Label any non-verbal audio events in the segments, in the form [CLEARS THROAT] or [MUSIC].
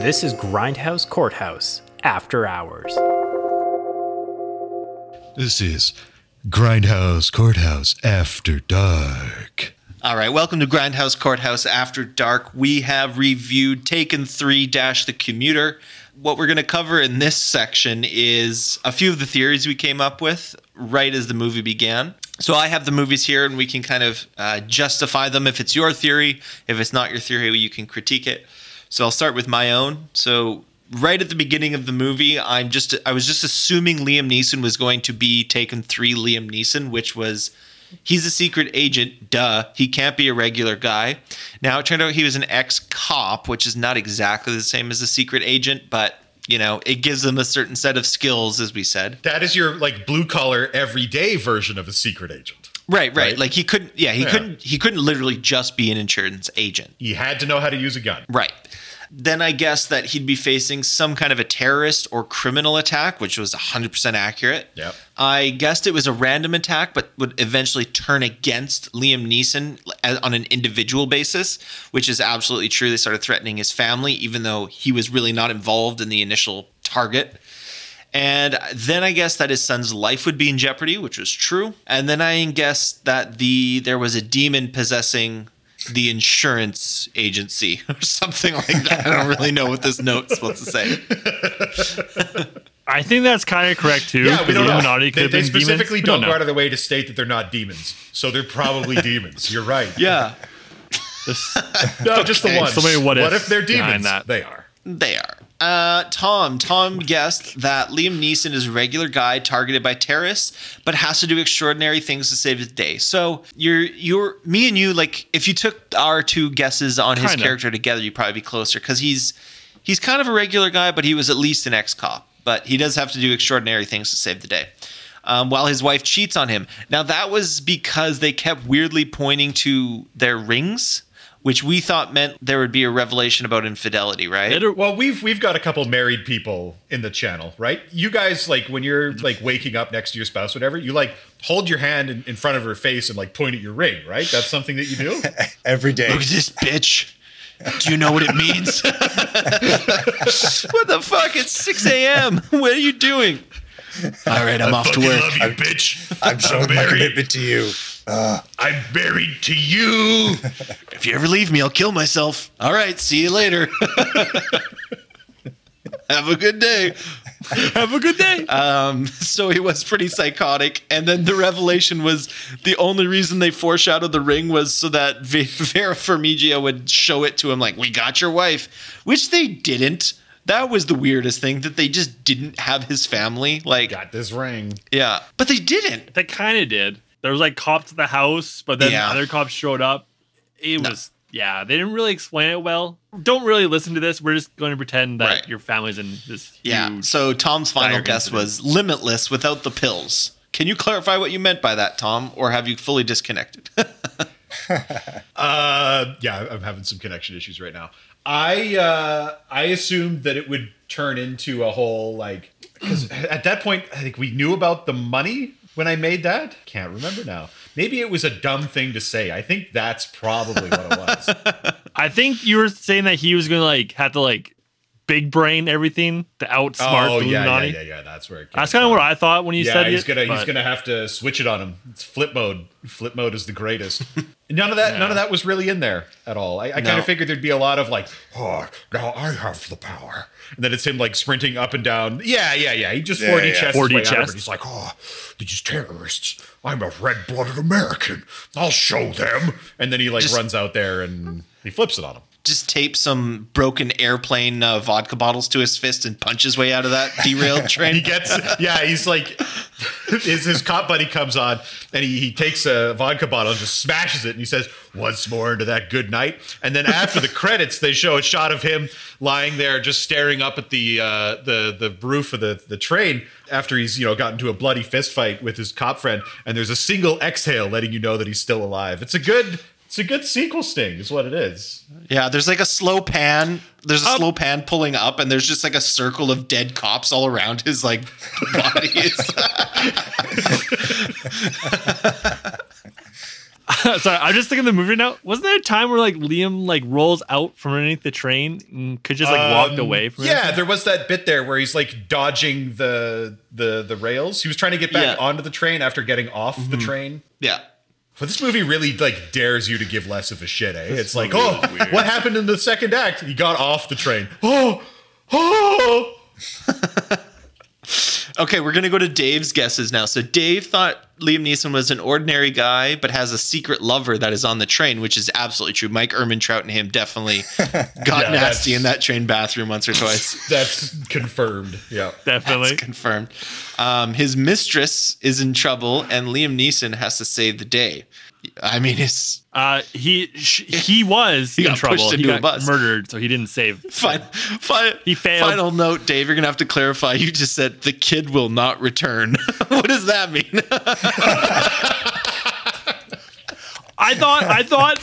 This is Grindhouse Courthouse After Hours. This is Grindhouse Courthouse After Dark. All right, welcome to Grindhouse Courthouse After Dark. We have reviewed Taken 3 Dash the Commuter. What we're going to cover in this section is a few of the theories we came up with right as the movie began. So I have the movies here and we can kind of uh, justify them if it's your theory. If it's not your theory, you can critique it. So I'll start with my own. So right at the beginning of the movie, I'm just I was just assuming Liam Neeson was going to be Taken 3 Liam Neeson, which was he's a secret agent, duh. He can't be a regular guy. Now it turned out he was an ex-cop, which is not exactly the same as a secret agent, but you know, it gives them a certain set of skills, as we said. That is your like blue collar everyday version of a secret agent. Right, right, Right. Like he couldn't, yeah, he Yeah. couldn't, he couldn't literally just be an insurance agent. He had to know how to use a gun. Right. Then I guess that he'd be facing some kind of a terrorist or criminal attack, which was 100% accurate. Yep. I guessed it was a random attack, but would eventually turn against Liam Neeson on an individual basis, which is absolutely true. They started threatening his family, even though he was really not involved in the initial target. And then I guess that his son's life would be in jeopardy, which was true. And then I guessed that the there was a demon possessing the insurance agency [LAUGHS] or something like that. I don't really know what this note's supposed to say. I think that's kind of correct too. Yeah, we 'cause don't know. They, they been demons. specifically don't, know. go out of their way to state that they're not demons. So they're probably [LAUGHS] demons. You're right. Yeah, This- [LAUGHS] No, just the Okay. ones. So many what what if they're behind demons? that. They are. they are. Uh, Tom. Tom guessed that Liam Neeson is a regular guy targeted by terrorists, but has to do extraordinary things to save his day. So you're you're me and you like if you took our two guesses on his Kinda. character together, you'd probably be closer because he's he's kind of a regular guy, but he was at least an ex-cop. But he does have to do extraordinary things to save the day. Um, while his wife cheats on him. Now that was because they kept weirdly pointing to their rings, which we thought meant there would be a revelation about infidelity, right? Well, we've we've got a couple married people in the channel, right? You guys like when you're mm-hmm. like waking up next to your spouse, whatever, you like hold your hand in, in front of her face and like point at your ring, right? That's something that you do. [LAUGHS] every day. Look at this bitch. Do you know what it means? [LAUGHS] what the fuck? It's 6 a.m. What are you doing? All right, I'm off to Fucking work. love you, bitch. I'm showing my married. commitment to you. I'm married to you. [LAUGHS] If you ever leave me, I'll kill myself. All right, see you later. [LAUGHS] Have a good day. have a good day. Um, [LAUGHS] so he was pretty psychotic, and then the revelation was the only reason they foreshadowed the ring was so that V- Vera Farmiga would show it to him, like, "We got your wife," which they didn't. That was the weirdest thing that they just didn't have his family. Like, Got this ring. yeah, but they didn't. they kind of did. There was like cops at the house, but then Yeah. other cops showed up. It was yeah. They didn't really explain it well. Don't really listen to this. We're just going to pretend that Right. your family's in this. Yeah. huge- So Tom's final guess incident. was limitless without the pills. Can you clarify what you meant by that, Tom, or have you fully disconnected? [LAUGHS] [LAUGHS] Uh, yeah, I'm having some connection issues right now. I uh, I assumed that it would turn into a whole like because [CLEARS THROAT] at that point I think we knew about the money when I made that. Can't remember now. Maybe it was a dumb thing to say. I think that's probably what it was. [LAUGHS] I think you were saying that he was going to like have to like big brain everything to outsmart oh the yeah, yeah, Illuminati. yeah, yeah. That's where it. That's kind of what I thought when you yeah, said he's it. gonna he's gonna have to switch it on him. It's flip mode. Flip mode is the greatest. [LAUGHS] none of that none of that was really in there at all. I, I kind of figured there'd be a lot of like, oh, now I have the power, and then it's him like sprinting up and down. Yeah, yeah, yeah. He just Yeah, 4D yeah. chests 4D his way out of it. chest. He's like, oh, these terrorists. I'm a red-blooded American. I'll show them. And then he like Just- runs out there and he flips it on him. Just tape some broken airplane uh, vodka bottles to his fist and punch his way out of that derailed [LAUGHS] train. He gets, yeah, he's like, [LAUGHS] his, his cop buddy comes on and he, he takes a vodka bottle and just smashes it and he says, once more into that good night. And then after the [LAUGHS] credits, they show a shot of him lying there just staring up at the uh, the the roof of the, the train after he's, you know, gotten into a bloody fist fight with his cop friend. And there's a single exhale letting you know that he's still alive. It's a good. It's a good sequel sting, is what it is. Yeah, there's like a slow pan. There's a slow pan pulling up, and there's just like a circle of dead cops all around his like body. [LAUGHS] [LAUGHS] Sorry, I'm just thinking of the movie now. Wasn't there a time where like Liam like rolls out from underneath the train and could just like walked Um, away from it? Yeah, there was that bit there where he's like dodging the the the rails. He was trying to get back Yeah. onto the train after getting off the train. Yeah. But this movie really like dares you to give less of a shit, eh? it's like, oh, what happened in the second act? He got off the train. Oh, oh. [LAUGHS] Okay, we're gonna go to Dave's guesses now. So Dave thought Liam Neeson was an ordinary guy, but has a secret lover that is on the train, which is absolutely true. Mike Ehrmantraut and him definitely [LAUGHS] got Yeah, nasty in that train bathroom once or twice. [LAUGHS] That's confirmed. Yeah. definitely. That's confirmed. Um, his mistress is in trouble, and Liam Neeson has to save the day. I mean, it's Uh, he sh- he was He in got trouble. pushed he into a bus. murdered, so he didn't save. [LAUGHS] fine. fine He failed. Final note, Dave. You're gonna have to clarify. You just said the kid will not return. [LAUGHS] what does that mean? [LAUGHS] I thought I thought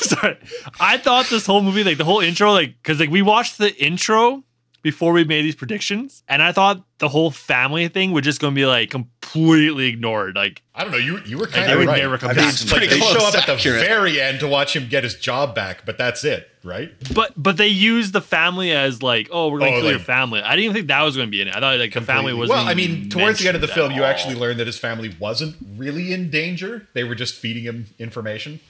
sorry. I thought this whole movie, like the whole intro, like because like we watched the intro before we made these predictions, and I thought the whole family thing was just gonna be like completely ignored. Like I don't know. You you were I kind of would right. never come I mean, back it's like they show up at the Accurate. very end to watch him get his job back, but that's it, right? but but they used the family as like, oh, we're gonna Oh, kill your family. I didn't even think that was gonna be in it. I thought like the family was Well, I mean, towards the end of the film, you actually learn. learn that his family wasn't really in danger. They were just feeding him information.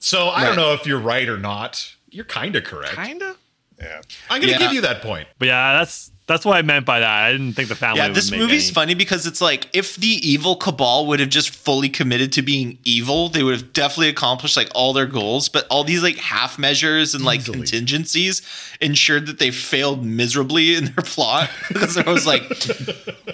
So I Right. don't know if you're right or not. You're kind of correct. Kinda. Yeah. I'm going to Yeah. give you that point. But yeah, that's that's what I meant by that. I didn't think the family. Yeah, would this make movie's any- funny because it's like if the evil cabal would have just fully committed to being evil, they would have definitely accomplished like all their goals. But all these like half measures and like Easily. contingencies ensured that they failed miserably in their plot. [LAUGHS] because I was like,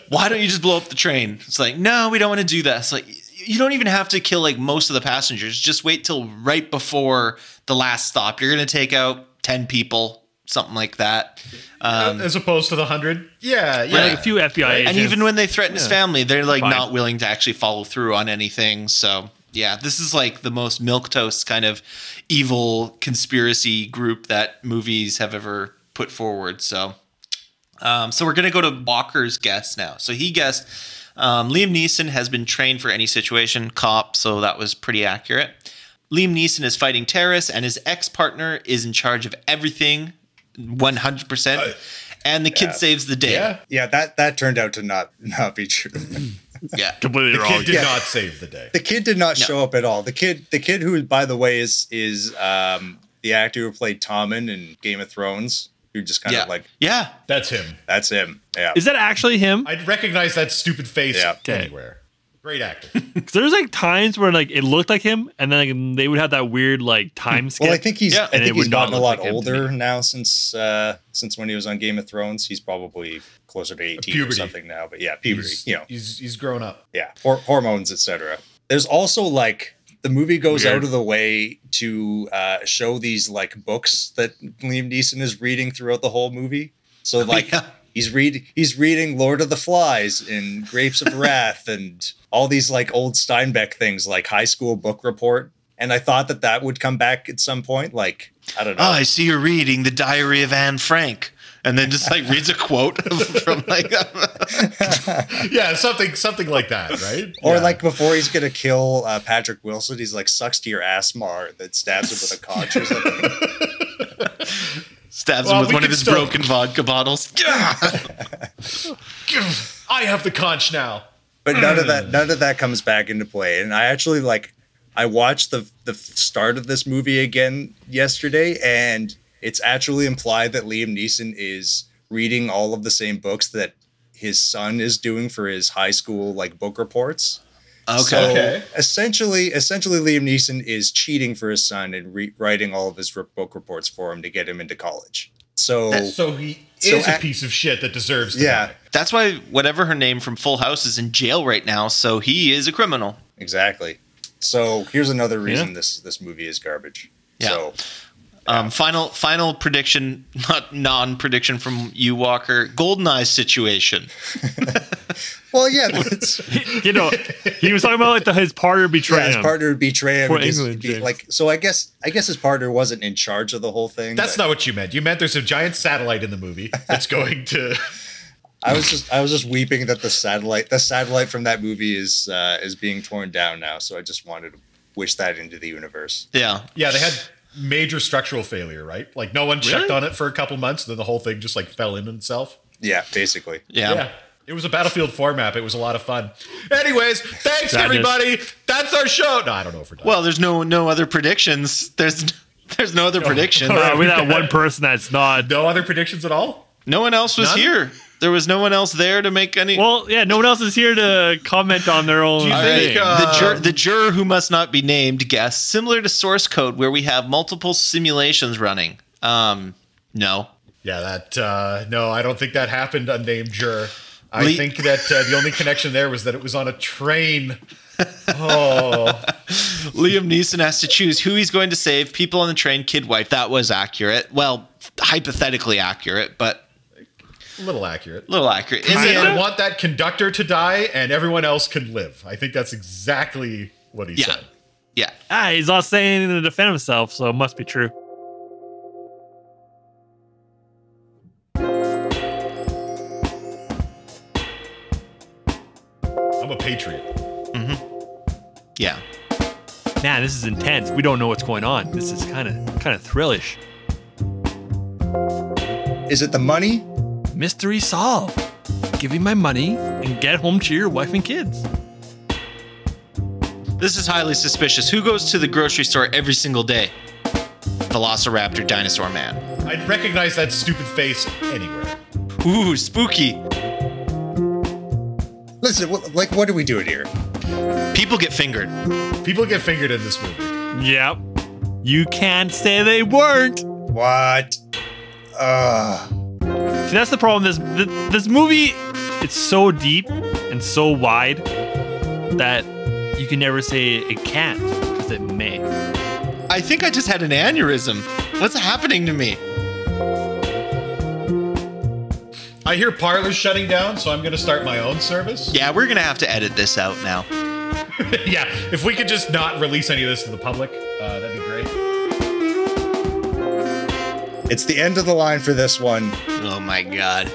why don't you just blow up the train? It's like, no, we don't want to do that. It's like you don't even have to kill like most of the passengers. Just wait till right before the last stop. You're gonna take out ten people, something like that. Um, As opposed to the 100. Yeah, yeah. Yeah, like a few FBI agents. and even when they threaten his Yeah. family, they're like Fine. not willing to actually follow through on anything. So yeah, this is like the most milk toast kind of evil conspiracy group that movies have ever put forward. So, um, so we're gonna go to Walker's guess now. So he guessed um, Liam Neeson has been trained for any situation, cop. So that was pretty accurate. Liam Neeson is fighting terrorists, and his ex partner is in charge of everything, one hundred percent. And the kid saves the day. yeah. Yeah, that that turned out to not not be true. [LAUGHS] yeah. completely The wrong. kid did Yeah. not save the day. the kid did not show up at all. The kid, the kid who, by the way, is is um, the actor who played Tommen in Game of Thrones, who just kind Yeah. of like yeah. That's him. that's him. Yeah, Is that actually him? I'd recognize that stupid face Yeah. Okay. anywhere. Great actor. [LAUGHS] 'Cause there's like times where like it looked like him, and then like, they would have that weird like time skip. well, I think he's Yeah. I think he's gotten a lot like older now since uh, since when he was on Game of Thrones. He's probably closer to eighteen or something now. But yeah, puberty. He's, you know, he's, he's grown up. yeah, hor- hormones, etc. There's also like the movie goes Weird. out of the way to uh, show these like books that Liam Neeson is reading throughout the whole movie. So [LAUGHS] like yeah. He's read he's reading Lord of the Flies and Grapes of Wrath and all these like old Steinbeck things like High School Book Report. And I thought that that would come back at some point. Like I don't know. Oh, I see you're reading the Diary of Anne Frank, and then just like reads a quote [LAUGHS] from like. [LAUGHS] Yeah, something something like that, right? Or Yeah. like before he's gonna kill uh, Patrick Wilson, he's like sucks to your ass mar that stabs him with a conch or something. [LAUGHS] Stabs Well, him with one of his still- broken vodka bottles. [LAUGHS] I have the conch now. but none of that mm. none of that comes back into play and i actually like i watched the the start of this movie again yesterday and it's actually implied that liam neeson is reading all of the same books that his son is doing for his high school like book reports Okay. so Okay. essentially essentially liam neeson is cheating for his son and re- writing all of his re- book reports for him to get him into college so So he So is a ac- piece of shit that deserves to yeah die. That's why whatever her name from Full House is in jail right now. So he is a criminal. exactly so here's another reason this this movie is garbage Yeah. so Um, final final prediction, not non prediction from you, Walker. Golden Goldeneye situation. [LAUGHS] Well, yeah, that's you know, he was talking about like the, his partner yeah, betraying his him. partner would betray him. For and England, be- like, so I guess I guess his partner wasn't in charge of the whole thing. That's but not what you meant. You meant there's a giant satellite in the movie that's going to. [LAUGHS] I was just I was just weeping that the satellite the satellite from that movie is uh, is being torn down now. So I just wanted to wish that into the universe. Yeah. Yeah, they had major structural failure, right? Like no one checked Really? on it for a couple months, then the whole thing just like fell in itself. Yeah, basically. Yeah. It was a battlefield four map. It was a lot of fun. Anyways, thanks Sadness. everybody. That's our show. No, I don't know if we're done. Well, there's no no other predictions. There's there's no other predictions. [LAUGHS] All right, we that one person that's not. no other predictions at all? No one else was None? here. There was no one else there to make any. Well, yeah, no one else is here to comment on their own. Do you think, thing. right. uh, the, jur- the juror who must not be named guess similar to source code where we have multiple simulations running. Um, no. Yeah, that uh no, I don't think that happened unnamed juror. I Le- think that uh, the only connection there was that it was on a train. Oh, [LAUGHS] Liam Neeson has to choose who he's going to save. People on the train, kid wife. That was accurate. Well, hypothetically accurate, but a little accurate. a little accurate. In the I, I end- want that conductor to die and everyone else can live. I think that's exactly what he yeah. said. Yeah. ah, he's not saying anything to defend himself, so it must be true. I'm a patriot. Mm-hmm. Yeah. Man, this is intense. We don't know what's going on. This is kind of kind of thrillish. Is it the money? Mystery solved. Give me my money and get home to your wife and kids. This is highly suspicious. Who goes to the grocery store every single day? Velociraptor Dinosaur Man. I'd recognize that stupid face anywhere. Ooh, spooky. Listen, wh- like, what are we doing here? People get fingered. People get fingered in this movie. Yep. You can't say they weren't. What? Uh, See, that's the problem. This this movie, it's so deep and so wide that you can never say it can't because it may. I think I just had an aneurysm. What's happening to me? I hear Parler's shutting down, so I'm going to start my own service. Yeah, we're gonna have to edit this out now. [LAUGHS] yeah, if we could just not release any of this to the public, uh, that'd be great. It's the end of the line for this one. Oh my god.